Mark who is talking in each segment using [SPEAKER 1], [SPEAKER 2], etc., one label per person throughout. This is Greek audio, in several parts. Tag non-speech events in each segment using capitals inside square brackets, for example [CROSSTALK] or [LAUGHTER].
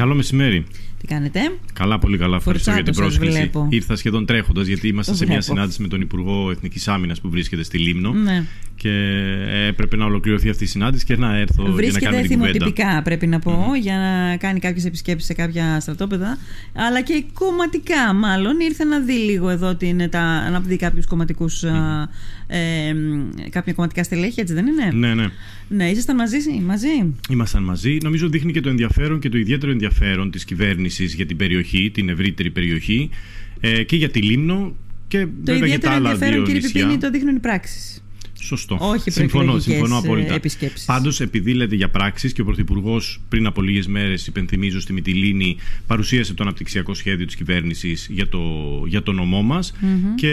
[SPEAKER 1] Καλό μεσημέρι.
[SPEAKER 2] Τι κάνετε.
[SPEAKER 1] Καλά, πολύ καλά. Ευχαριστώ για την
[SPEAKER 2] Φορτσάτος σας
[SPEAKER 1] πρόσκληση.
[SPEAKER 2] βλέπω.
[SPEAKER 1] Ήρθα σχεδόν τρέχοντας γιατί ήμασταν
[SPEAKER 2] Το
[SPEAKER 1] σε μια
[SPEAKER 2] βλέπω.
[SPEAKER 1] συνάντηση με τον Υπουργό Εθνικής Άμυνας που βρίσκεται στη Λίμνο.
[SPEAKER 2] Ναι.
[SPEAKER 1] Και έπρεπε να ολοκληρωθεί αυτή η συνάντηση και να έρθω για να
[SPEAKER 2] Βρίσκεται
[SPEAKER 1] κάνουμε την κουβέντα.
[SPEAKER 2] θυμοτυπικά, πρέπει να πω, για να κάνει κάποιες επισκέψεις σε κάποια στρατόπεδα. Αλλά και κομματικά, μάλλον. Ήρθε να δει λίγο εδώ την, τα, να δει κάποιους κομματικούς. Ε, κάποια κομματικά στελέχη, έτσι δεν είναι;
[SPEAKER 1] Ναι, ναι.
[SPEAKER 2] Ναι, ήσασταν μαζί. μαζί;
[SPEAKER 1] Ήμασταν μαζί. Νομίζω δείχνει και το ενδιαφέρον και το ιδιαίτερο ενδιαφέρον της κυβέρνησης για την περιοχή, την ευρύτερη περιοχή ε, και για τη Λίμνο και
[SPEAKER 2] Το
[SPEAKER 1] βέβαια για τα
[SPEAKER 2] ιδιαίτερο
[SPEAKER 1] άλλα
[SPEAKER 2] ενδιαφέρον,
[SPEAKER 1] δύο
[SPEAKER 2] κύριε
[SPEAKER 1] νησιά.
[SPEAKER 2] Πιπίνη, το δείχνουν οι πράξεις.
[SPEAKER 1] Σωστό.
[SPEAKER 2] Όχι
[SPEAKER 1] συμφωνώ,
[SPEAKER 2] προεκλογικές,
[SPEAKER 1] συμφωνώ
[SPEAKER 2] ε,
[SPEAKER 1] απόλυτα.
[SPEAKER 2] επισκέψεις.
[SPEAKER 1] Πάντως, επειδή λέτε για πράξεις και ο Πρωθυπουργός πριν από λίγες μέρες, υπενθυμίζω στη Μυτιλίνη, παρουσίασε το αναπτυξιακό σχέδιο της κυβέρνησης για το, για το νομό μας και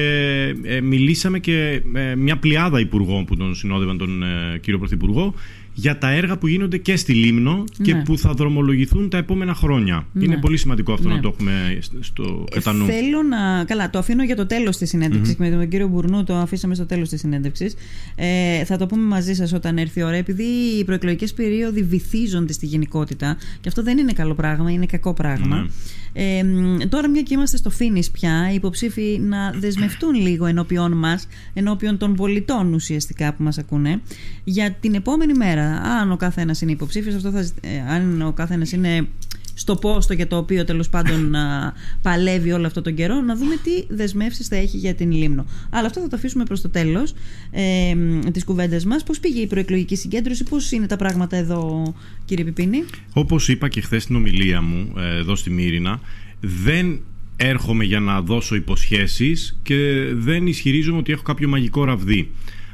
[SPEAKER 1] ε, μιλήσαμε και ε, μια πλειάδα υπουργών που τον συνόδευαν τον ε, κύριο Πρωθυπουργό για τα έργα που γίνονται και στη Λίμνο και
[SPEAKER 2] Ναι.
[SPEAKER 1] που θα δρομολογηθούν τα επόμενα χρόνια.
[SPEAKER 2] Ναι.
[SPEAKER 1] Είναι πολύ σημαντικό αυτό
[SPEAKER 2] Ναι.
[SPEAKER 1] να το έχουμε στο κατά νου.
[SPEAKER 2] Θέλω να. Καλά, το αφήνω για το τέλος της συνέντευξης. Με τον κύριο Μπουρνού το αφήσαμε στο τέλος της συνέντευξης. Ε, θα το πούμε μαζί σας όταν έρθει η ώρα. Επειδή οι προεκλογικές περίοδοι βυθίζονται στη γενικότητα, και αυτό δεν είναι καλό πράγμα, είναι κακό πράγμα.
[SPEAKER 1] Ναι.
[SPEAKER 2] Ε, μ, τώρα, μια και είμαστε στο φίνις πια, οι υποψήφοι να δεσμευτούν λίγο ενώπιον μας, ενώπιον των πολιτών ουσιαστικά που μας ακούνε, για την επόμενη μέρα. Αν ο κάθε ένα είναι υποψήφιος, αυτό θα, ζη- ε, αν ο κάθε ένα είναι στο πόστο για το οποίο τέλος πάντων [LAUGHS] α, παλεύει όλο αυτό τον καιρό, να δούμε τι δεσμεύσεις θα έχει για την Λίμνο. Αλλά αυτό θα το αφήσουμε προς το τέλος ε, της κουβέντας μας. Πώς πήγε η προεκλογική συγκέντρωση, πώς είναι τα πράγματα εδώ, κύριε Πιπίνη;
[SPEAKER 1] Όπως είπα και χθες στην ομιλία μου ε, εδώ στη Μύρινα, δεν έρχομαι για να δώσω υποσχέσεις και δεν ισχυρίζομαι ότι έχω κάποιο μαγικό ραβδί.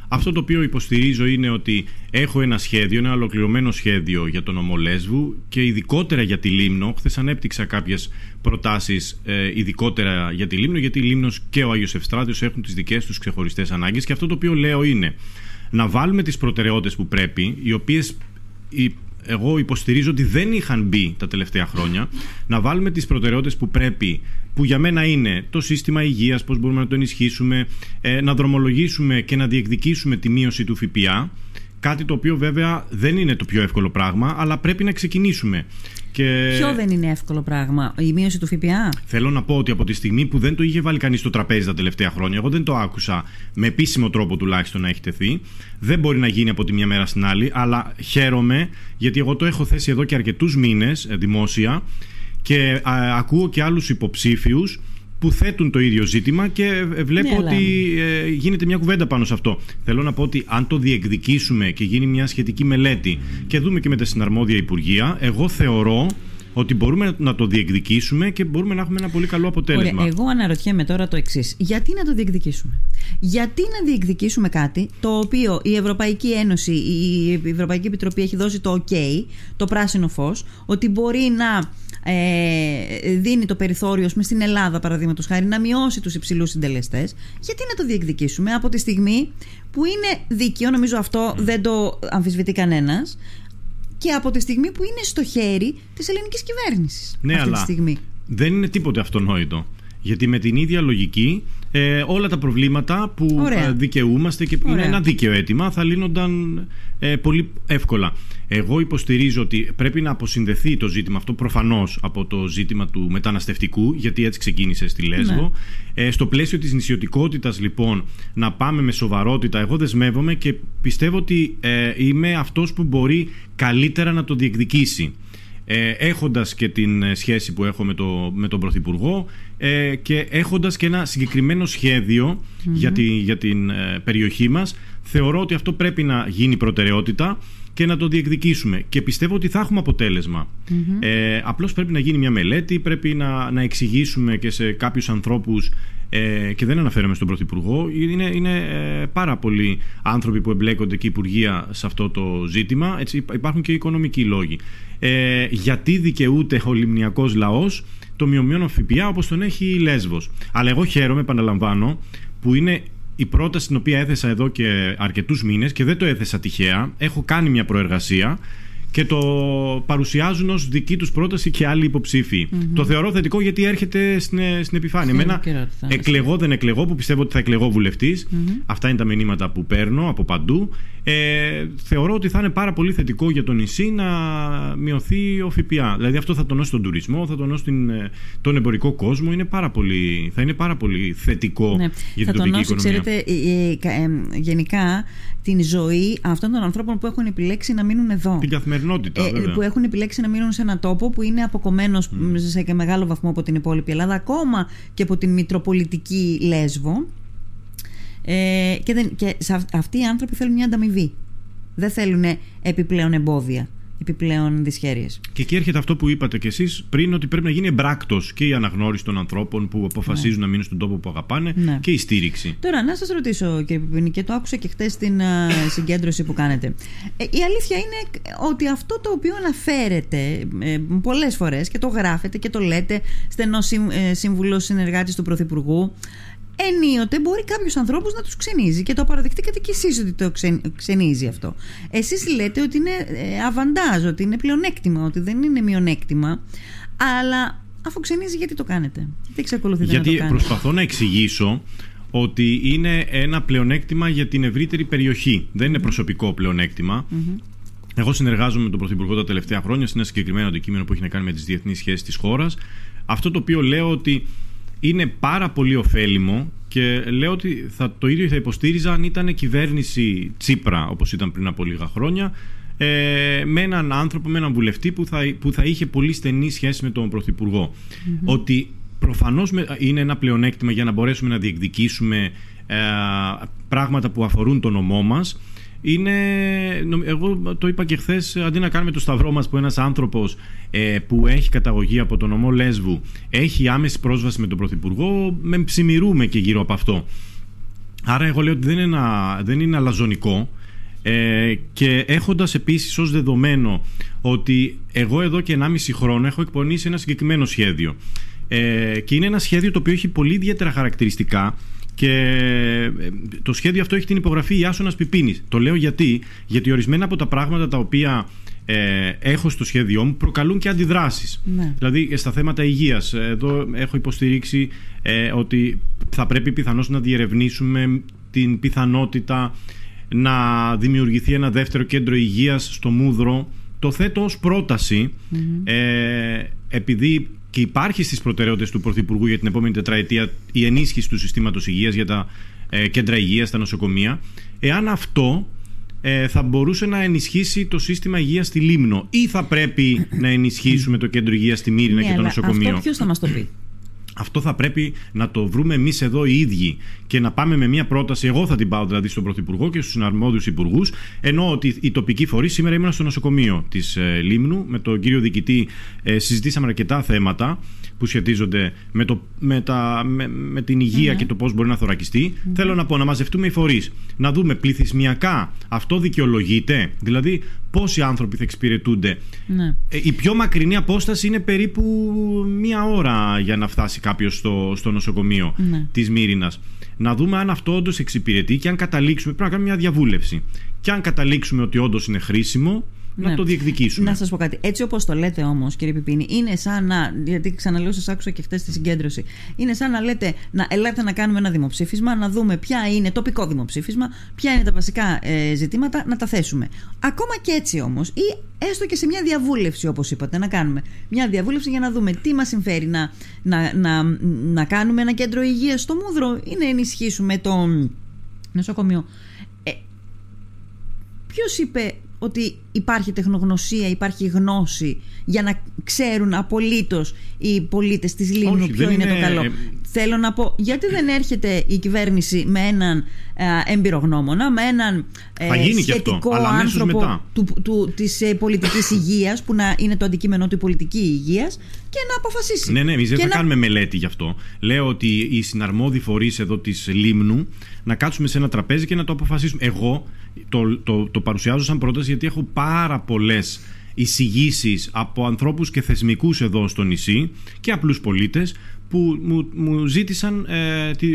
[SPEAKER 1] Αυτό το οποίο υποστηρίζω είναι ότι έχω ένα σχέδιο, ένα ολοκληρωμένο σχέδιο για τον νομό Λέσβου και ειδικότερα για τη Λίμνο. Χθες ανέπτυξα κάποιες προτάσεις ε, ειδικότερα για τη Λίμνο, γιατί η Λίμνος και ο Άγιος Ευστράτιος έχουν τις δικές τους ξεχωριστές ανάγκες. Και αυτό το οποίο λέω είναι να βάλουμε τις προτεραιότητες που πρέπει, οι οποίες εγώ υποστηρίζω ότι δεν είχαν μπει τα τελευταία χρόνια, να βάλουμε τις προτεραιότητες που πρέπει, που για μένα είναι το σύστημα υγείας, πώς μπορούμε να το ενισχύσουμε, ε, να δρομολογήσουμε και να διεκδικήσουμε τη μείωση του ΦΠΑ, κάτι το οποίο βέβαια δεν είναι το πιο εύκολο πράγμα, αλλά πρέπει να ξεκινήσουμε. Και...
[SPEAKER 2] Ποιο δεν είναι εύκολο πράγμα, η μείωση του ΦΠΑ.
[SPEAKER 1] Θέλω να πω ότι από τη στιγμή που δεν το είχε βάλει κανείς στο τραπέζι τα τελευταία χρόνια, εγώ δεν το άκουσα με επίσημο τρόπο τουλάχιστον να έχει τεθεί. Δεν μπορεί να γίνει από τη μια μέρα στην άλλη, αλλά χαίρομαι γιατί εγώ το έχω θέσει εδώ και αρκετούς μήνες δημόσια και α, ακούω και άλλους υποψήφιους που θέτουν το ίδιο ζήτημα και ε, βλέπω
[SPEAKER 2] Ναι, αλλά-
[SPEAKER 1] ότι ε, γίνεται μια κουβέντα πάνω σε αυτό. Θέλω να πω ότι αν το διεκδικήσουμε και γίνει μια σχετική μελέτη και δούμε και με τα συναρμόδια υπουργεία, εγώ θεωρώ ότι μπορούμε να το διεκδικήσουμε και μπορούμε να έχουμε ένα πολύ καλό αποτέλεσμα.
[SPEAKER 2] Ωραία, εγώ αναρωτιέμαι τώρα το εξής. Γιατί να το διεκδικήσουμε; Γιατί να διεκδικήσουμε κάτι το οποίο η Ευρωπαϊκή Ένωση, η Ευρωπαϊκή Επιτροπή έχει δώσει το OK, το πράσινο φως, ότι μπορεί να ε, δίνει το περιθώριο ας πούμε, στην Ελλάδα, παραδείγματος χάρη, να μειώσει τους υψηλούς συντελεστές. Γιατί να το διεκδικήσουμε από τη στιγμή που είναι δίκαιο, νομίζω αυτό δεν το αμφισβητεί κανένας, και από τη στιγμή που είναι στο χέρι της ελληνικής κυβέρνησης.
[SPEAKER 1] Ναι,
[SPEAKER 2] αυτή
[SPEAKER 1] αλλά
[SPEAKER 2] τη στιγμή.
[SPEAKER 1] δεν είναι τίποτε αυτονόητο. Γιατί με την ίδια λογική ε, όλα τα προβλήματα που
[SPEAKER 2] Ωραία.
[SPEAKER 1] ε, δικαιούμαστε και που είναι
[SPEAKER 2] Ωραία.
[SPEAKER 1] ένα δίκαιο αίτημα θα λύνονταν ε, πολύ εύκολα. Εγώ υποστηρίζω ότι πρέπει να αποσυνδεθεί το ζήτημα αυτό προφανώς από το ζήτημα του μεταναστευτικού γιατί έτσι ξεκίνησε στη Λέσβο. Ε, στο πλαίσιο της νησιωτικότητας λοιπόν να πάμε με σοβαρότητα εγώ δεσμεύομαι και πιστεύω ότι ε, είμαι αυτός που μπορεί καλύτερα να το διεκδικήσει ε, έχοντας και την ε, σχέση που έχω με, το, με τον Πρωθυπουργό ε, και έχοντας και ένα συγκεκριμένο σχέδιο για, τη, για την ε, περιοχή μας θεωρώ ότι αυτό πρέπει να γίνει προτεραιότητα και να το διεκδικήσουμε. Και πιστεύω ότι θα έχουμε αποτέλεσμα. Ε, απλώς πρέπει να γίνει μια μελέτη, πρέπει να, να εξηγήσουμε και σε κάποιους ανθρώπους ε, και δεν αναφέρομαι στον Πρωθυπουργό. Είναι, είναι ε, πάρα πολλοί άνθρωποι που εμπλέκονται και υπουργεία σε αυτό το ζήτημα. Έτσι, υπά- υπάρχουν και οικονομικοί λόγοι. Ε, γιατί δικαιούται ο λιμνιακός λαός το μειωμένο ΦΠΑ όπως τον έχει η Λέσβος. Αλλά εγώ χαίρομαι, επαναλαμβάνω, που είναι η πρόταση την οποία έθεσα εδώ και αρκετούς μήνες και δεν το έθεσα τυχαία. Έχω κάνει μια προεργασία και το παρουσιάζουν ως δική τους πρόταση και άλλοι Το θεωρώ θετικό γιατί έρχεται στην, στην επιφάνεια. Εμένα, εκλεγώ δεν εκλεγώ, που πιστεύω ότι θα εκλεγώ Αυτά είναι τα μηνύματα που παίρνω από παντού. Ε, θεωρώ ότι θα είναι πάρα πολύ θετικό για το νησί να μειωθεί ο ΦΠΑ. Δηλαδή αυτό θα τονώσει τον τουρισμό, θα τονώσει την, ε, τον εμπορικό κόσμο. Είναι πάρα πολύ, θα είναι πάρα πολύ θετικό ναι. για την θα τοπική τονώσει, οικονομία.
[SPEAKER 2] Ξέρετε, ε, γενικά την ζωή αυτών των ανθρώπων που έχουν επιλέξει να μείνουν εδώ.
[SPEAKER 1] Την καθημερινότητα.
[SPEAKER 2] Ε, που έχουν επιλέξει να μείνουν σε έναν τόπο που είναι αποκομμένος mm. σε μεγάλο βαθμό από την υπόλοιπη Ελλάδα, ακόμα και από την Μητροπολιτική Λέσβο. Ε, και, δεν, και αυτοί οι άνθρωποι θέλουν μια ανταμοιβή. Δεν θέλουν επιπλέον εμπόδια επιπλέον δυσχέρειες.
[SPEAKER 1] Και εκεί έρχεται αυτό που είπατε κι εσείς πριν, ότι πρέπει να γίνει εμπράκτος και η αναγνώριση των ανθρώπων που αποφασίζουν ναι. να μείνουν στον τόπο που αγαπάνε ναι. και η στήριξη.
[SPEAKER 2] Τώρα, να σας ρωτήσω, κύριε Πιπίνη, και το άκουσα και χθε στην συγκέντρωση που κάνετε. Ε, η αλήθεια είναι ότι αυτό το οποίο αναφέρετε ε, πολλές φορές και το γράφετε και το λέτε στενός ε, σύμβουλος συνεργάτης του Πρωθυπουργού ενίοτε μπορεί κάποιου ανθρώπους να τους ξενίζει και το παραδεχτήκατε κι εσείς ότι το ξενίζει αυτό. Εσείς λέτε ότι είναι ε, αβαντάζ, ότι είναι πλεονέκτημα, ότι δεν είναι μειονέκτημα. Αλλά αφού ξενίζει, γιατί το κάνετε, γιατί εξακολουθείτε
[SPEAKER 1] γιατί
[SPEAKER 2] να το κάνετε;
[SPEAKER 1] προσπαθώ να εξηγήσω ότι είναι ένα πλεονέκτημα για την ευρύτερη περιοχή. Δεν είναι προσωπικό Εγώ συνεργάζομαι με τον Πρωθυπουργό τα τελευταία χρόνια σε ένα συγκεκριμένο αντικείμενο που έχει να κάνει με τις διεθνείς σχέσεις της χώρας. Αυτό το οποίο λέω ότι είναι πάρα πολύ ωφέλιμο και λέω ότι θα, το ίδιο θα υποστήριζα αν ήταν κυβέρνηση Τσίπρα όπως ήταν πριν από λίγα χρόνια ε, με έναν άνθρωπο, με έναν βουλευτή που θα, που θα είχε πολύ στενή σχέση με τον πρωθυπουργο Ότι προφανώς είναι ένα πλεονέκτημα για να μπορέσουμε να διεκδικήσουμε ε, πράγματα που αφορούν τον ομό μας είναι, εγώ το είπα και χθες, αντί να κάνουμε το σταυρό μας που ένας άνθρωπος ε, που έχει καταγωγή από τον ομό Λέσβου έχει άμεση πρόσβαση με τον Πρωθυπουργό, με ψημιρούμε και γύρω από αυτό. Άρα, εγώ λέω ότι δεν είναι, δεν είναι αλαζονικό. Ε, και έχοντας επίσης ως δεδομένο ότι εγώ εδώ και 1,5 χρόνο έχω εκπονήσει ένα συγκεκριμένο σχέδιο ε, και είναι ένα σχέδιο το οποίο έχει πολύ ιδιαίτερα χαρακτηριστικά και ε, το σχέδιο αυτό έχει την υπογραφή Ιάσονας Πιπίνης. Το λέω γιατί, γιατί ορισμένα από τα πράγματα τα οποία ε, έχω στο σχέδιό μου προκαλούν και αντιδράσεις. Ναι. Δηλαδή ε, στα θέματα υγείας. Εδώ έχω υποστηρίξει ε, ότι θα πρέπει πιθανώς να διερευνήσουμε την πιθανότητα να δημιουργηθεί ένα δεύτερο κέντρο υγείας στο Μούδρο. Το θέτω ως πρόταση ε, επειδή και υπάρχει στις προτεραιότητες του Πρωθυπουργού για την επόμενη τετραετία η ενίσχυση του συστήματος υγείας για τα ε, κέντρα υγείας, τα νοσοκομεία, εάν αυτό ε, θα μπορούσε να ενισχύσει το σύστημα υγείας στη Λίμνο ή θα πρέπει να ενισχύσουμε το κέντρο υγείας στη Μύρινα ναι, και το νοσοκομείο.
[SPEAKER 2] Αυτό ποιος θα μας το πει;
[SPEAKER 1] Αυτό θα πρέπει να το βρούμε εμείς εδώ οι ίδιοι και να πάμε με μια πρόταση. Εγώ θα την πάω δηλαδή στον Πρωθυπουργό και στους αρμόδιους υπουργούς. Ενώ ότι οι τοπικοί φορείς, σήμερα ήμουν στο νοσοκομείο της ε, Λίμνου, με τον κύριο Διοικητή ε, συζητήσαμε αρκετά θέματα που σχετίζονται με, το, με, τα, με, με την υγεια και το πώς μπορεί να θωρακιστει Θέλω να πω να μαζευτούμε οι φορείς, να δούμε πληθυσμιακά αυτό δικαιολογείται; Δηλαδή, πόσοι άνθρωποι θα εξυπηρετούνται; Ναι. Ε, η πιο μακρινή απόσταση είναι περίπου μία ώρα για να φτάσει κάποιος στο, στο νοσοκομείο ναι. της Μύρινας. Να δούμε αν αυτό όντως εξυπηρετεί και αν καταλήξουμε. Πρέπει να κάνουμε μια διαβούλευση. Και αν καταλήξουμε ότι όντως είναι χρήσιμο, να ναι. το διεκδικήσουμε.
[SPEAKER 2] Να σας πω κάτι. Έτσι όπως το λέτε όμως, κύριε Πιπίνη, είναι σαν να. Γιατί ξαναλέω, σας άκουσα και χθες στη συγκέντρωση. Είναι σαν να λέτε, να ελάτε να κάνουμε ένα δημοψήφισμα, να δούμε ποια είναι τοπικό δημοψήφισμα, ποια είναι τα βασικά ε, ζητήματα, να τα θέσουμε. Ακόμα και έτσι όμως, ή έστω και σε μια διαβούλευση, όπως είπατε, να κάνουμε μια διαβούλευση για να δούμε τι μας συμφέρει να, να, να, να κάνουμε ένα κέντρο υγείας στο Μούδρο ή να ενισχύσουμε το νοσοκομείο. Ε, Ποιος είπε ότι υπάρχει τεχνογνωσία, υπάρχει γνώση για να ξέρουν απολύτως οι πολίτες της Λίμνου ποιο είναι, το καλό. Θέλω να πω, γιατί δεν έρχεται η κυβέρνηση με έναν ε, εμπειρογνώμονα, με έναν
[SPEAKER 1] ε, σχετικό αυτό,
[SPEAKER 2] άνθρωπο του, του, της ε, πολιτικής υγείας που να είναι το αντικείμενο του πολιτική υγείας και να αποφασίσει.
[SPEAKER 1] Ναι, ναι, εμείς δεν θα κάνουμε μελέτη γι' αυτό. Λέω ότι οι συναρμόδιοι φορείς εδώ της Λίμνου να κάτσουμε σε ένα τραπέζι και να το αποφασίσουμε. Εγώ το, το, το παρουσιάζω σαν πρόταση γιατί έχω πάρα πολλές εισηγήσεις από ανθρώπους και θεσμικούς εδώ στο νησί και απλούς πολίτες που μου, μου ζήτησαν ε, τη,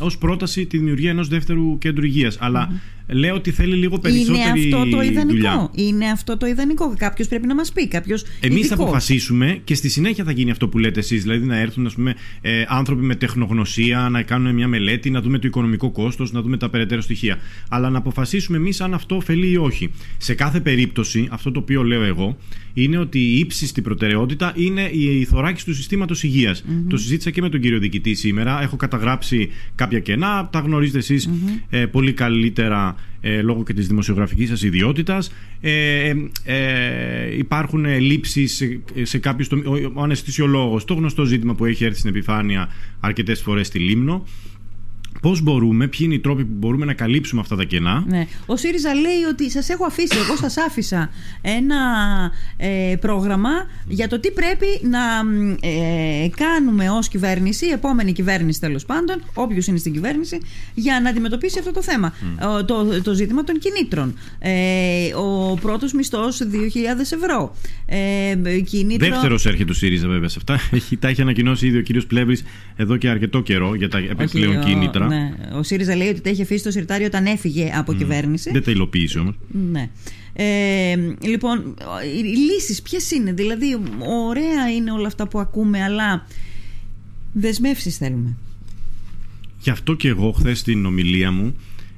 [SPEAKER 1] ως πρόταση τη δημιουργία ενός δεύτερου κέντρου υγείας. Αλλά λέω ότι θέλει λίγο περισσότερη
[SPEAKER 2] Είναι αυτό το ιδανικό.
[SPEAKER 1] δουλειά.
[SPEAKER 2] Είναι αυτό το ιδανικό. Κάποιος πρέπει να μας πει. Κάποιος.
[SPEAKER 1] Εμείς θα αποφασίσουμε και στη συνέχεια θα γίνει αυτό που λέτε εσείς. Δηλαδή να έρθουν ας πούμε, ε, άνθρωποι με τεχνογνωσία, να κάνουν μια μελέτη, να δούμε το οικονομικό κόστος, να δούμε τα περαιτέρω στοιχεία. Αλλά να αποφασίσουμε εμείς αν αυτό ωφελεί ή όχι. Σε κάθε περίπτωση, αυτό το οποίο λέω εγώ, είναι ότι η ύψιστη προτεραιότητα είναι η θωράκιση του συστήματος Το συζήτησα και με τον κύριο Διοικητή σήμερα. Έχω καταγράψει κάποια κενά. Τα γνωρίζετε εσείς ε, πολύ καλύτερα ε, λόγω και της δημοσιογραφικής σας ιδιότητας. Ε, ε, ε υπάρχουν λήψεις σε, σε κάποιους... Ο, ο αναισθησιολόγος, το γνωστό ζήτημα που έχει έρθει στην επιφάνεια αρκετές φορές στη Λίμνο. Πώς μπορούμε, ποιοι είναι οι τρόποι που μπορούμε να καλύψουμε αυτά τα κενά.
[SPEAKER 2] Ναι. Ο ΣΥΡΙΖΑ λέει ότι σας έχω αφήσει, εγώ σας άφησα ένα ε, πρόγραμμα για το τι πρέπει να ε, κάνουμε ως κυβέρνηση, η επόμενη κυβέρνηση τέλος πάντων, όποιος είναι στην κυβέρνηση, για να αντιμετωπίσει αυτό το θέμα. Το, το ζήτημα των κινήτρων. Ε, ο πρώτος μισθός 2.000 ευρώ.
[SPEAKER 1] Ε, κινήτρο... Δεύτερος έρχεται ο ΣΥΡΙΖΑ βέβαια σε αυτά. Έχει, τα έχει ανακοινώσει ήδη ο κύριος Πλεύρης εδώ και αρκετό καιρό για τα επιπλέον κίνητρα.
[SPEAKER 2] Ναι. Ο ΣΥΡΙΖΑ λέει ότι τα είχε αφήσει στο συρτάριο όταν έφυγε από κυβέρνηση.
[SPEAKER 1] Δεν τα υλοποίησε όμως.
[SPEAKER 2] Ναι. Ε, λοιπόν, οι λύσεις ποιες είναι; Δηλαδή ωραία είναι όλα αυτά που ακούμε Αλλά δεσμεύσεις θέλουμε
[SPEAKER 1] Γι' αυτό και εγώ χθες στην ομιλία μου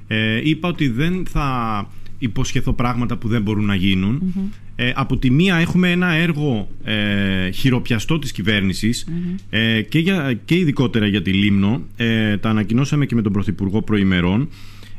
[SPEAKER 1] ε, Είπα ότι δεν θα υποσχεθώ πράγματα που δεν μπορούν να γινουν ε, από τη μία έχουμε ένα έργο ε, χειροπιαστό της κυβερνησης ε, και, για, και ειδικότερα για τη Λίμνο. Ε, τα ανακοινώσαμε και με τον Πρωθυπουργό προημερών.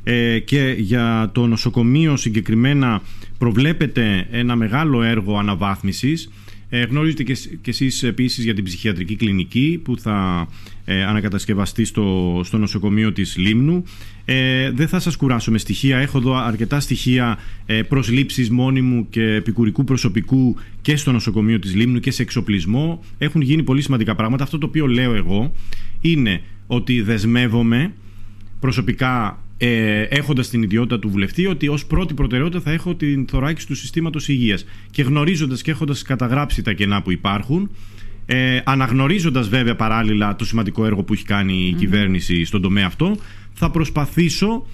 [SPEAKER 1] Ε, και για το νοσοκομείο συγκεκριμένα προβλέπεται ένα μεγάλο έργο αναβάθμισης ε, γνωρίζετε και, και εσείς επίσης για την ψυχιατρική κλινική που θα ε, ανακατασκευαστεί στο, στο νοσοκομείο της Λίμνου. Ε, δεν θα σας κουράσω με στοιχεία. Έχω εδώ αρκετά στοιχεία ε, προσλήψης μόνιμου και επικουρικού προσωπικού και στο νοσοκομείο της Λίμνου και σε εξοπλισμό. Έχουν γίνει πολύ σημαντικά πράγματα. Αυτό το οποίο λέω εγώ είναι ότι δεσμεύομαι προσωπικά ε, έχοντας την ιδιότητα του βουλευτή, ότι ως πρώτη προτεραιότητα θα έχω την θωράκιση του συστήματος υγείας. Και γνωρίζοντας και έχοντας καταγράψει τα κενά που υπάρχουν, ε, αναγνωρίζοντας βέβαια παράλληλα το σημαντικό έργο που έχει κάνει η κυβέρνηση στον τομέα αυτό, θα προσπαθήσω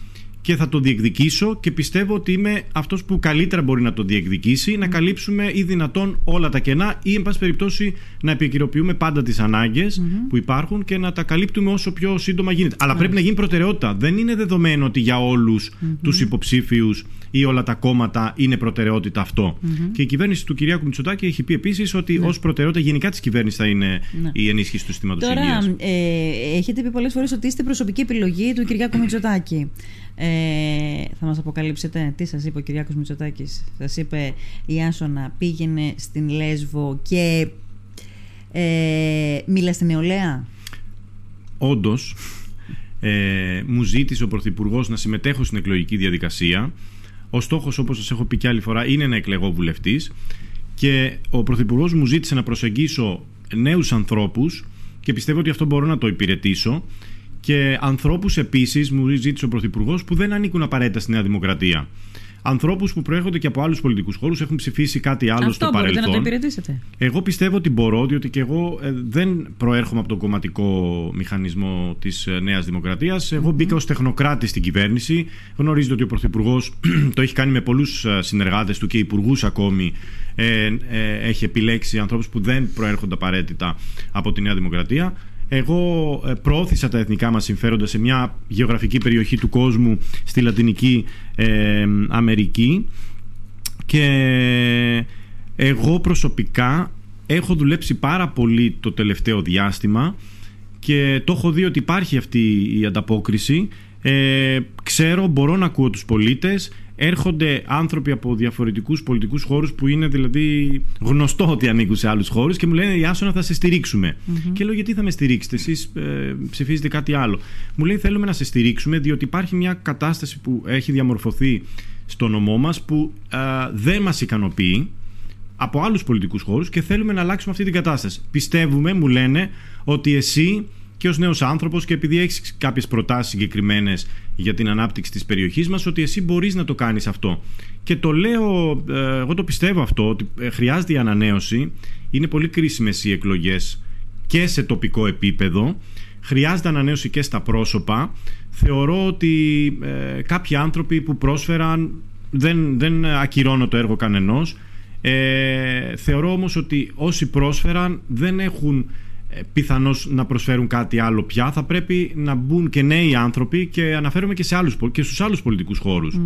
[SPEAKER 1] και θα το διεκδικήσω και πιστεύω ότι είμαι αυτός που καλύτερα μπορεί να το διεκδικήσει, να καλύψουμε ή δυνατόν όλα τα κενά ή, εν πάση περιπτώσει, να επικυροποιούμε πάντα τις αναγκε που υπάρχουν και να τα καλύπτουμε όσο πιο σύντομα γίνεται. Αλλά πρέπει να γίνει προτεραιότητα. Δεν είναι δεδομένο ότι για όλους mm-hmm. τους υποψήφιους ή όλα τα κόμματα είναι προτεραιότητα Και η κυβέρνηση του Κυριάκου Μητσοτάκη έχει πει επίσης ότι ναι. ως προτεραιότητα γενικά της κυβέρνησης θα είναι ναι. η ενίσχυση του συστήματος υγείας.
[SPEAKER 2] Τώρα, ε, έχετε πει πολλές φορές ότι είστε προσωπική επιλογή του Κυριάκου Μητσοτάκη. Ε, θα μας αποκαλύψετε. Τι σας είπε ο Κυριάκος Μητσοτάκης; Σας είπε η Άσονα πήγαινε στην Λέσβο και ε, μίλα στην νεολαία;
[SPEAKER 1] Όντως ε, μου ζήτησε ο Πρωθυπουργός να συμμετέχω στην εκλογική διαδικασία. Ο στόχος όπως σας έχω πει και άλλη φορά είναι να εκλεγώ βουλευτής. Και ο Πρωθυπουργός μου ζήτησε να προσεγγίσω νέους ανθρώπους και πιστεύω ότι αυτό μπορώ να το υπηρετήσω και ανθρώπους επίσης, μου ζήτησε ο Πρωθυπουργός, που δεν ανήκουν απαραίτητα στη Νέα Δημοκρατία. Ανθρώπους που προέρχονται και από άλλους πολιτικούς χώρους, έχουν ψηφίσει κάτι άλλο
[SPEAKER 2] Αυτό
[SPEAKER 1] στο παρελθόν.
[SPEAKER 2] Αυτό μπορείτε να το υπηρετήσετε.
[SPEAKER 1] Εγώ πιστεύω ότι μπορώ, διότι και εγώ ε, δεν προέρχομαι από τον κομματικό μηχανισμό της ε, Νέας Δημοκρατίας. Εγώ mm-hmm. μπήκα ως τεχνοκράτη στην κυβέρνηση. Γνωρίζετε ότι ο Πρωθυπουργός [CLEARS THROAT] το έχει κάνει με πολλούς ε, συνεργάτες του και υπουργούς ακόμη. Ε, ε, έχει επιλέξει ανθρώπους που δεν προέρχονται απαραίτητα από τη Νέα Δημοκρατία. Εγώ ε, προώθησα τα εθνικά μας συμφέροντα σε μια γεωγραφική περιοχή του κόσμου στη Λατινική ε, Αμερική και εγώ προσωπικά έχω δουλέψει πάρα πολύ το τελευταίο διάστημα και το έχω δει ότι υπάρχει αυτή η ανταπόκριση. Ε, ξέρω, μπορώ να ακούω τους πολίτες έρχονται άνθρωποι από διαφορετικούς πολιτικούς χώρους που είναι δηλαδή γνωστό ότι ανήκουν σε άλλους χώρους και μου λένε Η Άσονα θα σε στηρίξουμε. Και λέω Γιατί θα με στηρίξετε, εσείς ε, ψηφίζετε κάτι άλλο. Μου λέει Θέλουμε να σε στηρίξουμε διότι υπάρχει μια κατάσταση που έχει διαμορφωθεί στο νομό μας που ε, δεν μας ικανοποιεί από άλλους πολιτικούς χώρους και θέλουμε να αλλάξουμε αυτή την κατάσταση. Πιστεύουμε, μου λένε, ότι εσύ και ως νέος άνθρωπος και επειδή έχεις κάποιες προτάσεις συγκεκριμένες για την ανάπτυξη της περιοχής μας, ότι εσύ μπορείς να το κάνεις αυτό. Και το λέω, ε, εγώ το πιστεύω αυτό, ότι ε, χρειάζεται η ανανέωση. Είναι πολύ κρίσιμες οι εκλογές και σε τοπικό επίπεδο. Χρειάζεται ανανέωση και στα πρόσωπα. Θεωρώ ότι ε, κάποιοι άνθρωποι που πρόσφεραν δεν, δεν ακυρώνω το έργο κανενός. Ε, θεωρώ όμως ότι όσοι πρόσφεραν δεν έχουν ε, πιθανώς να προσφέρουν κάτι άλλο πια. Θα πρέπει να μπουν και νέοι άνθρωποι και αναφέρομαι και, σε άλλους, και στους άλλους πολιτικούς χώρους.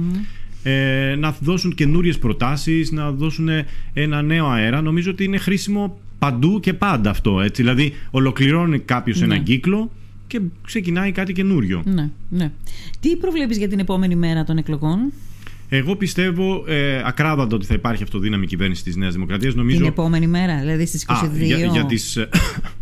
[SPEAKER 1] Ε, να δώσουν καινούριες προτάσεις, να δώσουν ένα νέο αέρα. Νομίζω ότι είναι χρήσιμο παντού και πάντα αυτό. Έτσι. Δηλαδή ολοκληρώνει κάποιος έναν κύκλο και ξεκινάει κάτι καινούριο.
[SPEAKER 2] Ναι, ναι. Τι προβλέπεις για την επόμενη μέρα των εκλογών;
[SPEAKER 1] Εγώ πιστεύω ε, ακράδαντα ότι θα υπάρχει αυτοδύναμη κυβέρνηση της Νέας Δημοκρατίας. Νομίζω...
[SPEAKER 2] Την επόμενη μέρα, δηλαδή στις 22.
[SPEAKER 1] Α, για, για τις,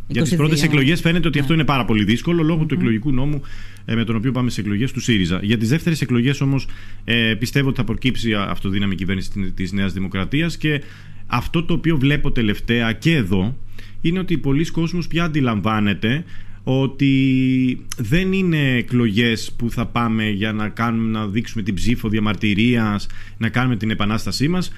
[SPEAKER 1] για τις πρώτες εκλογές φαίνεται ότι ναι. αυτό είναι πάρα πολύ δύσκολο λόγω του εκλογικού νόμου ε, με τον οποίο πάμε σε εκλογές του ΣΥΡΙΖΑ. Για τις δεύτερες εκλογές όμως ε, πιστεύω ότι θα προκύψει αυτοδύναμη κυβέρνηση της Νέας Δημοκρατίας και αυτό το οποίο βλέπω τελευταία και εδώ είναι ότι πολλοί κόσμος πια αντιλαμβάνεται ότι δεν είναι εκλογές που θα πάμε για να, κάνουμε, να δείξουμε την ψήφο διαμαρτυρίας, να κάνουμε την επανάστασή μας,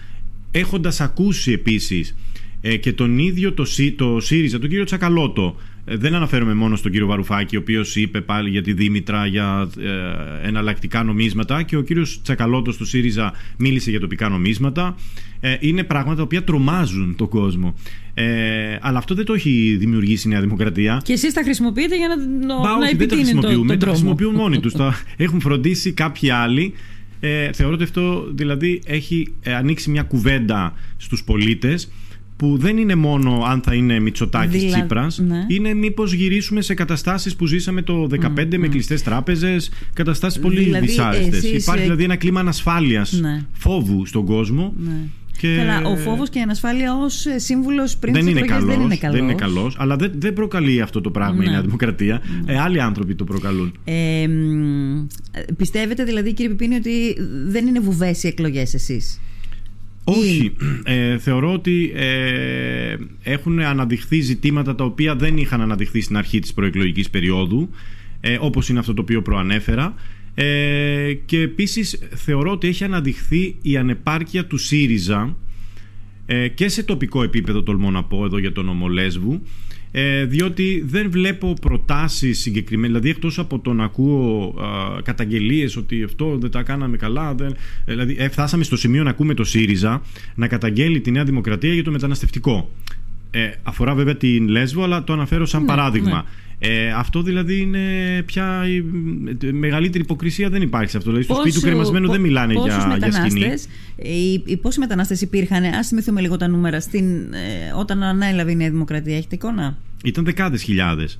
[SPEAKER 1] έχοντας ακούσει επίσης ε, και τον ίδιο το, το ΣΥΡΙΖΑ, τον κύριο Τσακαλώτο, ε, δεν αναφέρομαι μόνο στον κύριο Βαρουφάκη, ο οποίος είπε πάλι για τη Δήμητρα, για ε, εναλλακτικά νομίσματα και ο κύριος Τσακαλώτος του ΣΥΡΙΖΑ μίλησε για τοπικά νομίσματα. Ε, είναι πράγματα τα οποία τρομάζουν τον κόσμο. Ε, αλλά αυτό δεν το έχει δημιουργήσει η Νέα Δημοκρατία.
[SPEAKER 2] Και εσείς τα χρησιμοποιείτε για να, Μπα,
[SPEAKER 1] να δεν τα χρησιμοποιούμε, το, τα χρησιμοποιούν [LAUGHS] μόνοι τους. τα έχουν φροντίσει κάποιοι άλλοι. Ε, θεωρώ ότι αυτό δηλαδή έχει ανοίξει μια κουβέντα στους πολίτες που δεν είναι μόνο αν θα είναι Μητσοτάκης Δηλα... Τσίπρας ναι. είναι μήπως γυρίσουμε σε καταστάσεις που ζήσαμε το 2015 με κλειστές τράπεζες καταστάσεις πολύ δηλαδή, δυσάρεστες υπάρχει δηλαδή ένα κλίμα ανασφάλειας ναι. φόβου στον κόσμο ναι.
[SPEAKER 2] Και... Καλά, ο φόβος και η ανασφάλεια ως σύμβουλος πριν δεν, είναι καλός, δεν είναι καλό.
[SPEAKER 1] Δεν είναι καλός, αλλά δεν, δεν προκαλεί αυτό το πράγμα η Νέα Δημοκρατία. Ε, άλλοι άνθρωποι το προκαλούν. Ε,
[SPEAKER 2] πιστεύετε δηλαδή, κύριε Πιπίνη, ότι δεν είναι βουβές οι εκλογές εσείς;
[SPEAKER 1] Όχι. Ε, θεωρώ ότι ε, έχουν αναδειχθεί ζητήματα τα οποία δεν είχαν αναδειχθεί στην αρχή της προεκλογικής περίοδου ε, όπως είναι αυτό το οποίο προανέφερα ε, και επίσης θεωρώ ότι έχει αναδειχθεί η ανεπάρκεια του ΣΥΡΙΖΑ ε, και σε τοπικό επίπεδο τολμώ να πω εδώ για τον Ομολέσβου ε, διότι δεν βλέπω προτάσεις συγκεκριμένες. Δηλαδή εκτός από το να ακούω α, καταγγελίες ότι αυτό δεν τα κάναμε καλά δεν, ε, δηλαδή ε, φτάσαμε στο σημείο να ακούμε το ΣΥΡΙΖΑ να καταγγέλει τη Νέα Δημοκρατία για το μεταναστευτικό. Ε, αφορά βέβαια την Λέσβο αλλά το αναφέρω σαν ναι, παράδειγμα. ναι. Ε, αυτό δηλαδή είναι πια η μεγαλύτερη υποκρισία δεν υπάρχει σε αυτό. Δηλαδή στο σπίτι του κρεμασμένου δεν μιλάνε για, για σκηνή.
[SPEAKER 2] Οι, οι, πόσοι μετανάστες υπήρχαν, ας θυμηθούμε λίγο τα νούμερα, στην, ε, όταν ανέλαβε η Νέα Δημοκρατία, έχετε εικόνα;
[SPEAKER 1] Ήταν δεκάδες χιλιάδες.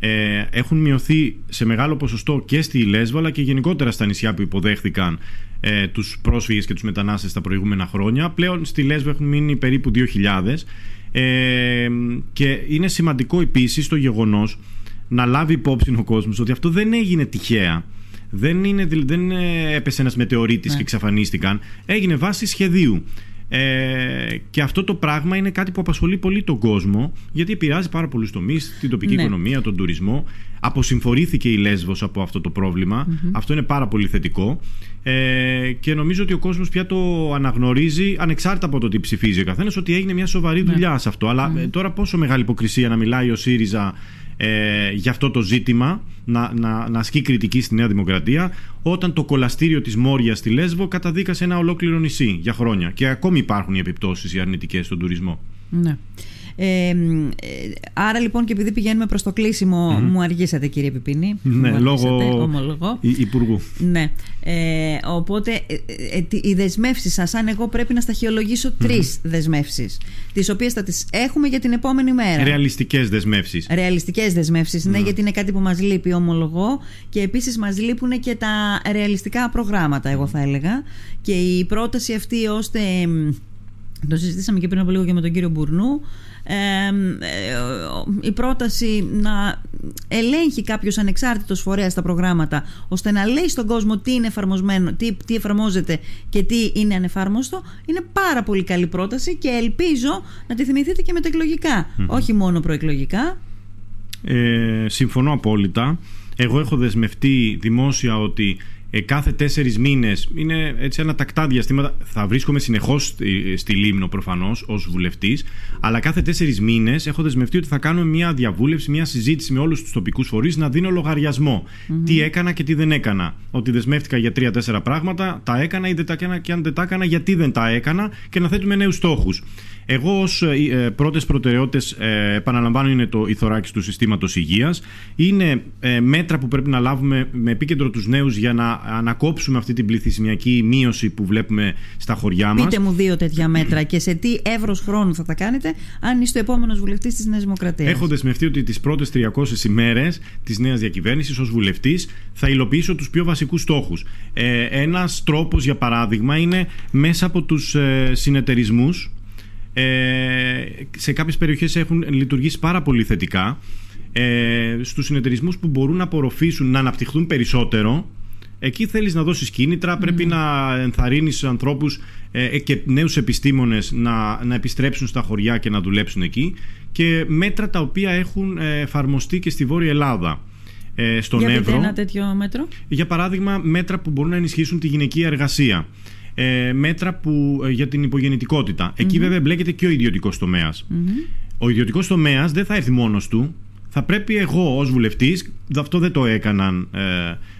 [SPEAKER 1] Ε, έχουν μειωθεί σε μεγάλο ποσοστό και στη Λέσβο αλλά και γενικότερα στα νησιά που υποδέχθηκαν ε, τους πρόσφυγες και τους μετανάστες τα προηγούμενα χρόνια. Πλέον στη Λέσβο έχουν μείνει περίπου 2.000 ε, και είναι σημαντικό επίσης το γεγονός να λάβει υπόψη ο κόσμος ότι αυτό δεν έγινε τυχαία. Δεν, είναι, δεν έπεσε ένας μετεωρίτης ναι. και εξαφανίστηκαν. Έγινε βάση σχεδίου. Ε, και αυτό το πράγμα είναι κάτι που απασχολεί πολύ τον κόσμο γιατί επηρεάζει πάρα πολλούς τομείς, την τοπική ναι. οικονομία, τον τουρισμό. Αποσυμφορήθηκε η Λέσβος από αυτό το προβλημα Αυτό είναι πάρα πολύ θετικό. Ε, και νομίζω ότι ο κόσμος πια το αναγνωρίζει ανεξάρτητα από το τι ψηφίζει ο καθένας ότι έγινε μια σοβαρή ναι. δουλειά σε αυτό. Αλλά ε, τώρα πόσο μεγάλη υποκρισία να μιλάει ο ΣΥΡΙΖΑ ε, για αυτό το ζήτημα, να, να, να ασκεί κριτική στη Νέα Δημοκρατία, όταν το κολαστήριο της Μόρια στη Λέσβο καταδίκασε ένα ολόκληρο νησί για χρόνια. Και ακόμη υπάρχουν οι επιπτώσεις οι αρνητικές στον τουρισμό.
[SPEAKER 2] Ναι. Ε, άρα λοιπόν και επειδή πηγαίνουμε προς το κλείσιμο mm-hmm. μου αργήσατε κύριε Πιπίνη.
[SPEAKER 1] Ναι, μου λόγω ομολογώ. υπουργού.
[SPEAKER 2] Ναι, ε, οπότε ε, ε, οι δεσμεύσεις σας αν εγώ πρέπει να σταχυολογήσω mm-hmm. τρεις δεσμεύσεις τις οποίες θα τις έχουμε για την επόμενη μέρα.
[SPEAKER 1] Ρεαλιστικές δεσμεύσεις.
[SPEAKER 2] Ρεαλιστικές δεσμεύσεις, ναι, ναι γιατί είναι κάτι που μας λείπει ομολογώ και επίσης μας λείπουν και τα ρεαλιστικά προγράμματα εγώ θα έλεγα. Και η πρόταση αυτή ώστε το συζητήσαμε και πριν από λίγο και με τον κύριο Μπουρνού. Ε, η πρόταση να ελέγχει κάποιος ανεξάρτητος φορέας τα προγράμματα ώστε να λέει στον κόσμο τι είναι εφαρμοσμένο, τι, τι εφαρμόζεται και τι είναι ανεφάρμοστο είναι πάρα πολύ καλή πρόταση και ελπίζω να τη θυμηθείτε και μεταεκλογικά όχι μόνο προεκλογικά.
[SPEAKER 1] Ε, Συμφωνώ απόλυτα. Εγώ έχω δεσμευτεί δημόσια ότι ε, κάθε τέσσερις μήνες, είναι έτσι ένα τακτά διαστήματα. Θα βρίσκομαι συνεχώς στη, στη Λίμνο προφανώς ως βουλευτής, αλλά κάθε τέσσερις μήνες έχω δεσμευτεί ότι θα κάνουμε μια διαβούλευση, μια συζήτηση με όλους τους τοπικούς φορείς να δίνω Τι έκανα και τι δεν έκανα. Ότι δεσμεύτηκα για τρία-τέσσερα πράγματα, τα έκανα ή δεν τα έκανα και αν δεν τα έκανα, γιατί δεν τα έκανα και να θέτουμε νέους στόχους. Εγώ ως ε, ε πρώτες προτεραιότητες, ε, επαναλαμβάνω, είναι το ηθοράκι του συστήματος υγείας. Είναι ε, μέτρα που πρέπει να λάβουμε με επίκεντρο τους νέους για να ανακόψουμε αυτή την πληθυσμιακή μείωση που βλέπουμε στα χωριά μας.
[SPEAKER 2] Πείτε μου δύο τέτοια μέτρα και σε τι εύρος χρόνου θα τα κάνετε, αν είστε ο επόμενος βουλευτής της Νέας Δημοκρατίας.
[SPEAKER 1] Έχω δεσμευτεί ότι τις πρώτες 300 ημέρες της νέας διακυβέρνησης ως βουλευτής θα υλοποιήσω τους πιο βασικούς στόχους. Ε, Ένας τρόπος, για παράδειγμα, είναι μέσα από τους ε, συνεταιρισμούς ε, σε κάποιες περιοχές έχουν λειτουργήσει πάρα πολύ θετικά ε, στους συνεταιρισμούς που μπορούν να απορροφήσουν, να αναπτυχθούν περισσότερο Εκεί θέλεις να δώσεις κίνητρα, πρέπει να ενθαρρύνεις ανθρώπους ε, και νέους επιστήμονες να, να επιστρέψουν στα χωριά και να δουλέψουν εκεί και μέτρα τα οποία έχουν ε, εφαρμοστεί και στη Βόρεια Ελλάδα.
[SPEAKER 2] Ε, στον Για Εύρο. ένα τέτοιο μέτρο.
[SPEAKER 1] Για παράδειγμα, μέτρα που μπορούν να ενισχύσουν τη γυναικεία εργασία ε, μέτρα που, ε, για την υπογεννητικότητα. Εκεί βέβαια μπλέκεται και ο ιδιωτικός Ο ιδιωτικός τομέας δεν θα έρθει μόνος του. Θα πρέπει εγώ ως βουλευτής, αυτό δεν το έκαναν ε,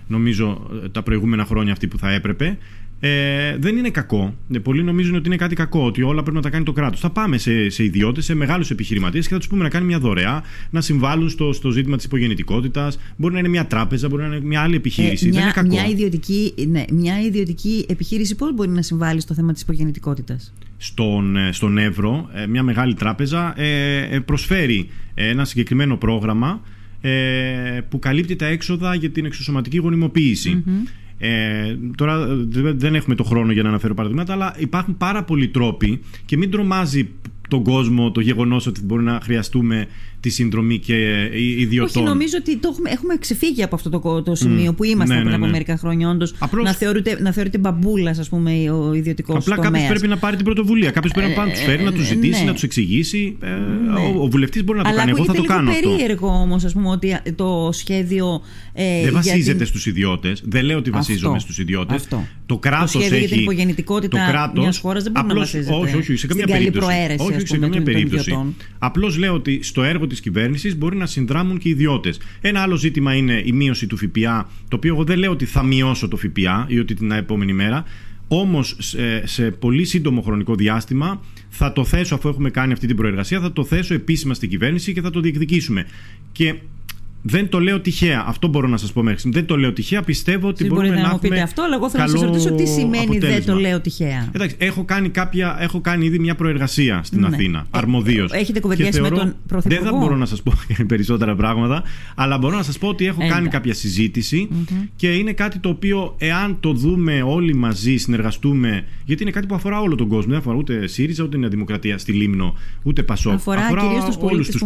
[SPEAKER 1] νομίζω τα προηγούμενα χρόνια αυτοί που θα έπρεπε, ε, δεν είναι κακό. Ε, πολλοί νομίζουν ότι είναι κάτι κακό, ότι όλα πρέπει να τα κάνει το κράτος. Θα πάμε σε, σε ιδιώτες, σε μεγάλους επιχειρηματίες και θα τους πούμε να κάνει μια δωρεά, να συμβάλλουν στο, στο ζήτημα της υπογεννητικότητας. Μπορεί να είναι μια τράπεζα, μπορεί να είναι μια άλλη επιχείρηση. Ε,
[SPEAKER 2] μια,
[SPEAKER 1] δεν είναι κακό.
[SPEAKER 2] Μια ιδιωτική, ναι, μια ιδιωτική επιχείρηση πώς μπορεί να συμβάλλει στο θέμα της υπογεννητικότητας;
[SPEAKER 1] Στον, ε, στον Εύρο, ε, μια μεγάλη τράπεζα προσφέρει ένα συγκεκριμένο πρόγραμμα που καλύπτει τα έξοδα για την εξωσωματική ε, τώρα δεν έχουμε το χρόνο για να αναφέρω παραδείγματα, αλλά υπάρχουν πάρα πολλοί τρόποι και μην τρομάζει τον κόσμο το γεγονός ότι μπορεί να χρειαστούμε τη συνδρομή και ιδιωτών.
[SPEAKER 2] Όχι, νομίζω ότι το έχουμε, έχουμε ξεφύγει από αυτό το, το σημείο που ήμασταν ναι, πριν από ναι, ναι. μερικά χρόνια. Όντως να, θεωρείται, να θεωρείται μπαμπούλας, ας πούμε, ο ιδιωτικός
[SPEAKER 1] τομέα. Απλά κάποιος πρέπει να πάρει την πρωτοβουλία. Κάποιος πρέπει να τους φέρει, να τους ζητήσει, να τους εξηγήσει. Ε, ο ο βουλευτής μπορεί να το κάνει. Εγώ θα το κάνω.
[SPEAKER 2] Είναι περίεργο όμως, ας πούμε, ότι το σχέδιο.
[SPEAKER 1] Ε, δεν βασίζεται στους ιδιώτες. Δεν λέω ότι βασίζομαι στους ιδιώτες. Το κράτος έχει. Το σχέδιο
[SPEAKER 2] για την υπογεννητικότητα μιας χώρας δεν μπορεί να βασίζεται.
[SPEAKER 1] Όχι, όχι, σε καμία περίπτωση. Απλώς λέω ότι στο έργο της κυβέρνησης μπορεί να συνδράμουν και ιδιώτες. Ένα άλλο ζήτημα είναι η μείωση του ΦΠΑ, το οποίο εγώ δεν λέω ότι θα μειώσω το ΦΠΑ ή ότι την επόμενη μέρα. Όμως σε, σε πολύ σύντομο χρονικό διάστημα θα το θέσω, αφού έχουμε κάνει αυτή την προεργασία, θα το θέσω επίσημα στην κυβέρνηση και θα το διεκδικήσουμε. Και δεν το λέω τυχαία. Αυτό μπορώ να σας πω μέχρι στιγμή. Δεν το λέω τυχαία. Πιστεύω ότι μπορούμε
[SPEAKER 2] να,
[SPEAKER 1] να
[SPEAKER 2] μου πείτε αυτό, αλλά εγώ θέλω να σας ρωτήσω τι σημαίνει δεν το λέω τυχαία.
[SPEAKER 1] Εντάξει, έχω κάνει, κάποια, έχω κάνει ήδη μια προεργασία στην ναι. Αθήνα, αρμοδίως.
[SPEAKER 2] Έχετε κουβεντιάσει με τον Πρωθυπουργό.
[SPEAKER 1] Δεν θα μπορώ να σας πω [LAUGHS] περισσότερα πράγματα, αλλά μπορώ να σας πω ότι έχω κάνει κάποια και είναι κάτι το οποίο, εάν το δούμε όλοι μαζί, συνεργαστούμε, γιατί είναι κάτι που αφορά όλο τον κόσμο. Δεν αφορά ούτε ΣΥΡΙΖΑ, ούτε Νέα Δημοκρατία στη Λίμνο, ούτε Πασόκ.
[SPEAKER 2] Αφορά, αφορά όλους τους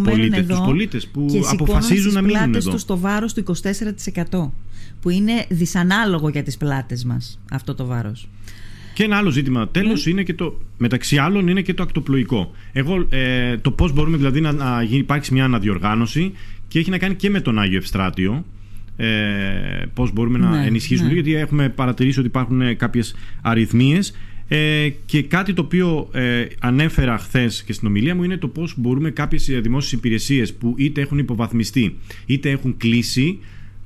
[SPEAKER 2] πολίτες
[SPEAKER 1] που, που αποφασίζουν να μείνουν
[SPEAKER 2] πλάτες τους στο βάρος του 24% που είναι δυσανάλογο για τις πλάτες μας αυτό το βάρος.
[SPEAKER 1] Και ένα άλλο ζήτημα τέλος ναι. είναι και το. Μεταξύ άλλων είναι και το ακτοπλοϊκό. Εγώ, ε, το πώς μπορούμε δηλαδή να, να υπάρξει μια αναδιοργάνωση και έχει να κάνει και με τον Άγιο Ευστράτιο. Ε, πώς μπορούμε να ναι, ενισχύσουμε, ναι. γιατί έχουμε παρατηρήσει ότι υπάρχουν κάποιες αριθμίες ε, και κάτι το οποίο ε, ανέφερα χθες και στην ομιλία μου είναι το πώς μπορούμε κάποιες δημόσιες υπηρεσίες που είτε έχουν υποβαθμιστεί είτε έχουν κλείσει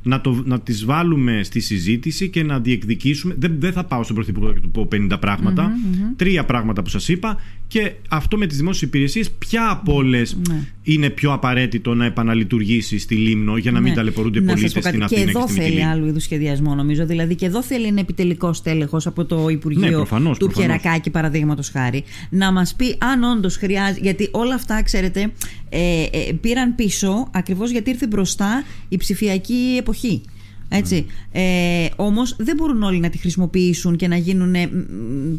[SPEAKER 1] να, το, να τις βάλουμε στη συζήτηση και να διεκδικήσουμε. Δεν, δεν θα πάω στον Πρωθυπουργό και του πω 50 πραγματα Τρία πράγματα που σας είπα και αυτό με τις δημόσιες υπηρεσίες ποια από όλες ναι. Είναι πιο απαραίτητο να επαναλειτουργήσει στη Λίμνο για να μην ναι. ταλαιπωρούνται πολίτες στην Αθήνα
[SPEAKER 2] και, εδώ θέλει άλλου είδους σχεδιασμό νομίζω. Δηλαδή και εδώ θέλει ένα επιτελικό τέλεχος από το Υπουργείο ναι, προφανώς, του Πιερακάκη παραδείγματος χάρη να μας πει αν όντως χρειάζεται. Γιατί όλα αυτά ξέρετε ε, ε, πήραν πίσω ακριβώς γιατί ήρθε μπροστά η ψηφιακή εποχή. Έτσι. Ε, όμως δεν μπορούν όλοι να τη χρησιμοποιήσουν και να γίνουν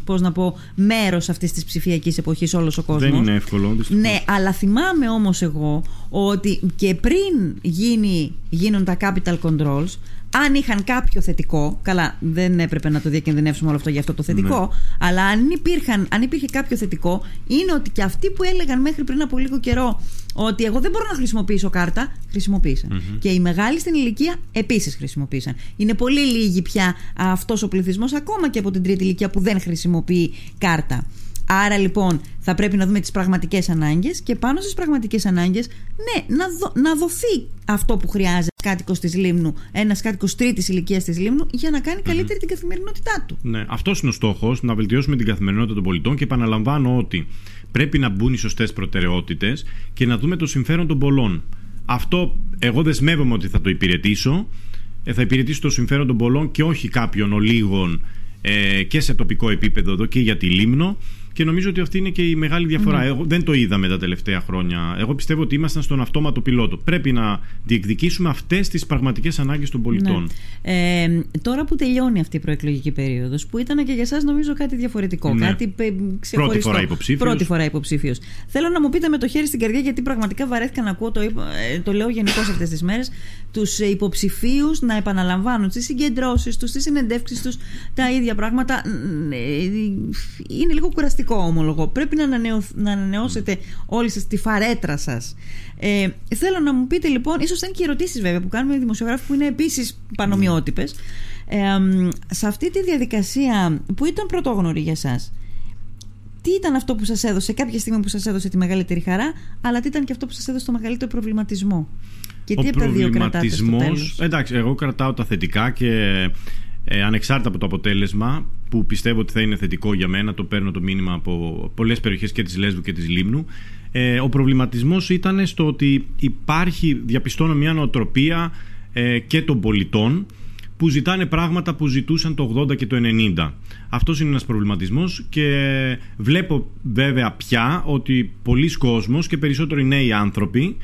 [SPEAKER 2] πώς να πω μέρος αυτής της ψηφιακής εποχής όλος ο κόσμος.
[SPEAKER 1] Δεν είναι εύκολο.
[SPEAKER 2] Ναι, αλλά θυμάμαι όμως εγώ ότι και πριν γίνει, γίνουν τα capital controls αν είχαν κάποιο θετικό, καλά δεν έπρεπε να το διακινδυνεύσουμε όλο αυτό για αυτό το θετικό,
[SPEAKER 1] Ναι.
[SPEAKER 2] αλλά αν, υπήρχαν, αν υπήρχε κάποιο θετικό, είναι ότι και αυτοί που έλεγαν μέχρι πριν από λίγο καιρό ότι εγώ δεν μπορώ να χρησιμοποιήσω κάρτα, χρησιμοποίησαν. Και οι μεγάλοι στην ηλικία επίσης χρησιμοποίησαν. Είναι πολύ λίγοι πια αυτός ο πληθυσμός, ακόμα και από την τρίτη ηλικία, που δεν χρησιμοποιεί κάρτα. Άρα λοιπόν θα πρέπει να δούμε τις πραγματικές ανάγκες και πάνω στις πραγματικές ανάγκες ναι, να, δω- να δοθεί αυτό που χρειάζεται κάτοικος της Λίμνου, ένας κάτοικος τρίτης ηλικίας της Λίμνου για να κάνει καλύτερη την καθημερινότητά του.
[SPEAKER 1] Ναι, αυτός είναι ο στόχος, να βελτιώσουμε την καθημερινότητα των πολιτών και επαναλαμβάνω ότι πρέπει να μπουν οι σωστές προτεραιότητες και να δούμε το συμφέρον των πολλών. Αυτό εγώ δεσμεύομαι ότι θα το υπηρετήσω. Ε, θα υπηρετήσω το συμφέρον των πολλών και όχι κάποιων ολίγων ε, και σε τοπικό επίπεδο εδώ και για τη Λίμνο. Και νομίζω ότι αυτή είναι και η μεγάλη διαφορά. Εγώ δεν το είδαμε τα τελευταία χρόνια. Εγώ πιστεύω ότι ήμασταν στον αυτόματο πιλότο. Πρέπει να διεκδικήσουμε αυτέ τι πραγματικέ ανάγκε των πολιτών.
[SPEAKER 2] Ναι. Ε, τώρα που τελειώνει αυτή η προεκλογική περίοδος που ήταν και για εσάς νομίζω κάτι διαφορετικό,
[SPEAKER 1] Ναι.
[SPEAKER 2] κάτι ε, ξεχωριστό.
[SPEAKER 1] φορά υποψήφιος.
[SPEAKER 2] Πρώτη φορά υποψήφιος. Θέλω να μου πείτε με το χέρι στην καρδιά γιατί πραγματικά βαρέθηκα να ακούω, το, είπα- ε, το λέω γενικώ αυτές τις μέρες, τους ε, υποψηφίους να επαναλαμβάνουν στις συγκεντρώσεις τους, στις συνεντεύξεις τους τα ίδια πράγματα. Μ, ε, Είναι λίγο κουραστικό ομολογώ. Πρέπει να, ανανεω, να ανανεώσετε όλη σας τη φαρέτρα σας. Ε, θέλω να μου πείτε λοιπόν, ίσως είναι και ερωτήσεις βέβαια που κάνουμε οι δημοσιογράφοι που είναι επίσης πανομοιότυπες. Ε, μ, σε αυτή τη διαδικασία που ήταν πρωτόγνωρη για σας, τι ήταν αυτό που σας έδωσε κάποια στιγμή που σας έδωσε τη μεγαλύτερη χαρά, αλλά τι ήταν και αυτό που σας έδωσε το μεγαλύτερο προβληματισμό; Και τι
[SPEAKER 1] ο
[SPEAKER 2] από τα δύο κρατάτες στο
[SPEAKER 1] προβληματισμός-
[SPEAKER 2] τέλος;
[SPEAKER 1] Εντάξει, εγώ κρατάω τα θετικά και ε, ανεξάρτητα από το αποτέλεσμα που πιστεύω ότι θα είναι θετικό για μένα, το παίρνω το μήνυμα από πολλές περιοχές και της Λέσβου και της Λίμνου. Ε, ο προβληματισμός ήταν στο ότι υπάρχει, διαπιστώνω μια νοοτροπία ε, και των πολιτών που ζητάνε πράγματα που ζητούσαν το 80 και το 90. Αυτός είναι ένας προβληματισμός και βλέπω βέβαια πια ότι πολλοί κόσμος και περισσότερο οι νέοι άνθρωποι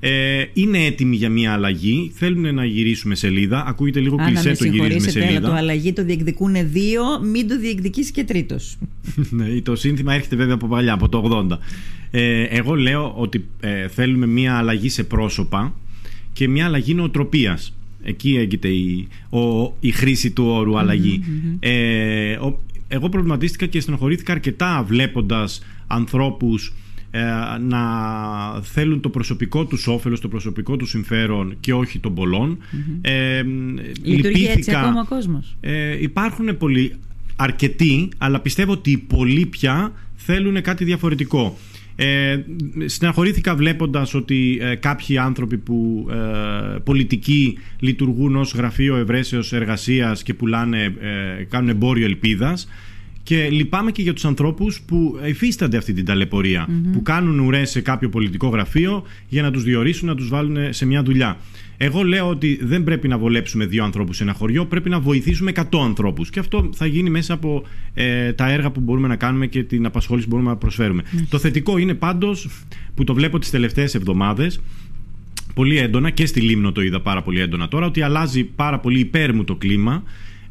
[SPEAKER 1] ε, είναι έτοιμοι για μια αλλαγή. Θέλουν να γυρίσουμε σελίδα. Ακούγεται λίγο
[SPEAKER 2] Αν να με
[SPEAKER 1] κλεισέ το γυρίσουμε
[SPEAKER 2] συγχωρήσετε, αλλά το
[SPEAKER 1] σελίδα.
[SPEAKER 2] αλλαγή το διεκδικούν δύο, μην το διεκδικήσει και τρίτος. [LAUGHS]
[SPEAKER 1] ναι, το σύνθημα έρχεται βέβαια από παλιά, από το 80. Ε, εγώ λέω ότι ε, θέλουμε μια αλλαγή σε πρόσωπα και μια αλλαγή νοοτροπίας. Εκεί έγκυται η, ο, η χρήση του όρου αλλαγή. Ε, ο- εγώ προβληματίστηκα και στενοχωρήθηκα αρκετά βλέποντας ανθρώπους ε, να θέλουν το προσωπικό τους όφελος, το προσωπικό τους συμφέρον και όχι των πολλών. Ε,
[SPEAKER 2] Λειτουργεί έτσι
[SPEAKER 1] λυπήθηκα-
[SPEAKER 2] ακόμα ο κόσμος.
[SPEAKER 1] ε, υπάρχουν πολλοί, αρκετοί, αλλά πιστεύω ότι οι πολλοί πια θέλουν κάτι διαφορετικό. Ε, στεναχωρήθηκα βλέποντας ότι ε, κάποιοι άνθρωποι που ε, πολιτικοί λειτουργούν ως γραφείο ευρέσεως εργασίας και πουλάνε, ε, κάνουν εμπόριο ελπίδας και λυπάμαι και για τους ανθρώπους που υφίστανται αυτή την ταλαιπωρια που κάνουν ουρές σε κάποιο πολιτικό γραφείο για να τους διορίσουν, να τους βάλουν σε μια δουλειά. Εγώ λέω ότι δεν πρέπει να βολέψουμε δύο ανθρώπους σε ένα χωριό, πρέπει να βοηθήσουμε 100 ανθρώπους. Και αυτό θα γίνει μέσα από ε, τα έργα που μπορούμε να κάνουμε και την απασχόληση που μπορούμε να προσφέρουμε. Το θετικό είναι πάντως που το βλέπω τις τελευταίες εβδομάδες πολύ έντονα και στη Λίμνο το είδα πάρα πολύ έντονα τώρα ότι αλλάζει πάρα πολύ υπέρ μου το κλίμα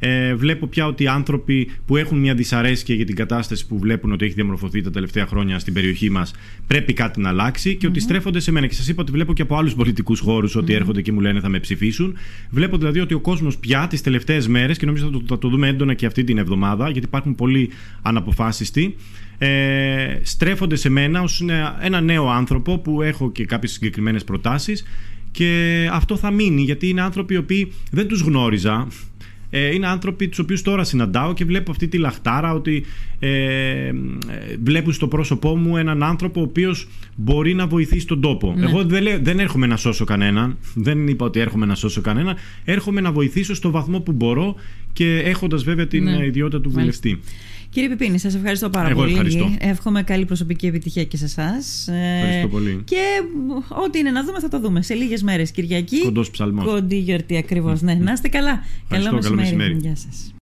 [SPEAKER 1] ε, βλέπω πια ότι οι άνθρωποι που έχουν μια δυσαρέσκεια για την κατάσταση που βλέπουν ότι έχει διαμορφωθεί τα τελευταία χρόνια στην περιοχή μας πρέπει κάτι να αλλάξει και ότι στρέφονται σε μένα. Και σας είπα ότι βλέπω και από άλλους πολιτικούς χώρους ότι έρχονται και μου λένε θα με ψηφίσουν. Βλέπω δηλαδή ότι ο κόσμος πια τις τελευταίες μέρες και νομίζω θα το, θα το δούμε έντονα και αυτή την εβδομάδα γιατί υπάρχουν πολλοί αναποφάσιστοι. Ε, στρέφονται σε μένα ως ένα- ένα νέο άνθρωπο που έχω και κάποιες συγκεκριμένες προτάσεις και αυτό θα μείνει γιατί είναι άνθρωποι οι οποίοι δεν τους γνώριζα ε, είναι άνθρωποι τους οποίους τώρα συναντάω και βλέπω αυτή τη λαχτάρα ότι ε, ε, βλέπουν στο πρόσωπό μου έναν άνθρωπο ο οποίος μπορεί να βοηθήσει τον τόπο. Εγώ δεν, λέω- δεν έρχομαι να σώσω κανέναν, δεν είπα ότι έρχομαι να σώσω κανέναν, έρχομαι να βοηθήσω στο βαθμό που μπορώ και έχοντας βέβαια την
[SPEAKER 2] Ναι.
[SPEAKER 1] ε, ιδιότητα του
[SPEAKER 2] Μάλιστα.
[SPEAKER 1] Βουλευτή.
[SPEAKER 2] Κύριε Πιπίνη, σας ευχαριστώ πάρα
[SPEAKER 1] Εγώ
[SPEAKER 2] πολύ.
[SPEAKER 1] ευχαριστώ.
[SPEAKER 2] Εύχομαι καλή προσωπική επιτυχία και σε εσάς.
[SPEAKER 1] Ευχαριστώ πολύ.
[SPEAKER 2] Και μ, ό,τι είναι να δούμε θα το δούμε. Σε λίγες μέρες Κυριακή.
[SPEAKER 1] Κοντός ψαλμός.
[SPEAKER 2] Κοντή γιορτή ακριβώς. ναι, να είστε καλά.
[SPEAKER 1] Ευχαριστώ, καλό μεσημέρι.
[SPEAKER 2] Γεια σας.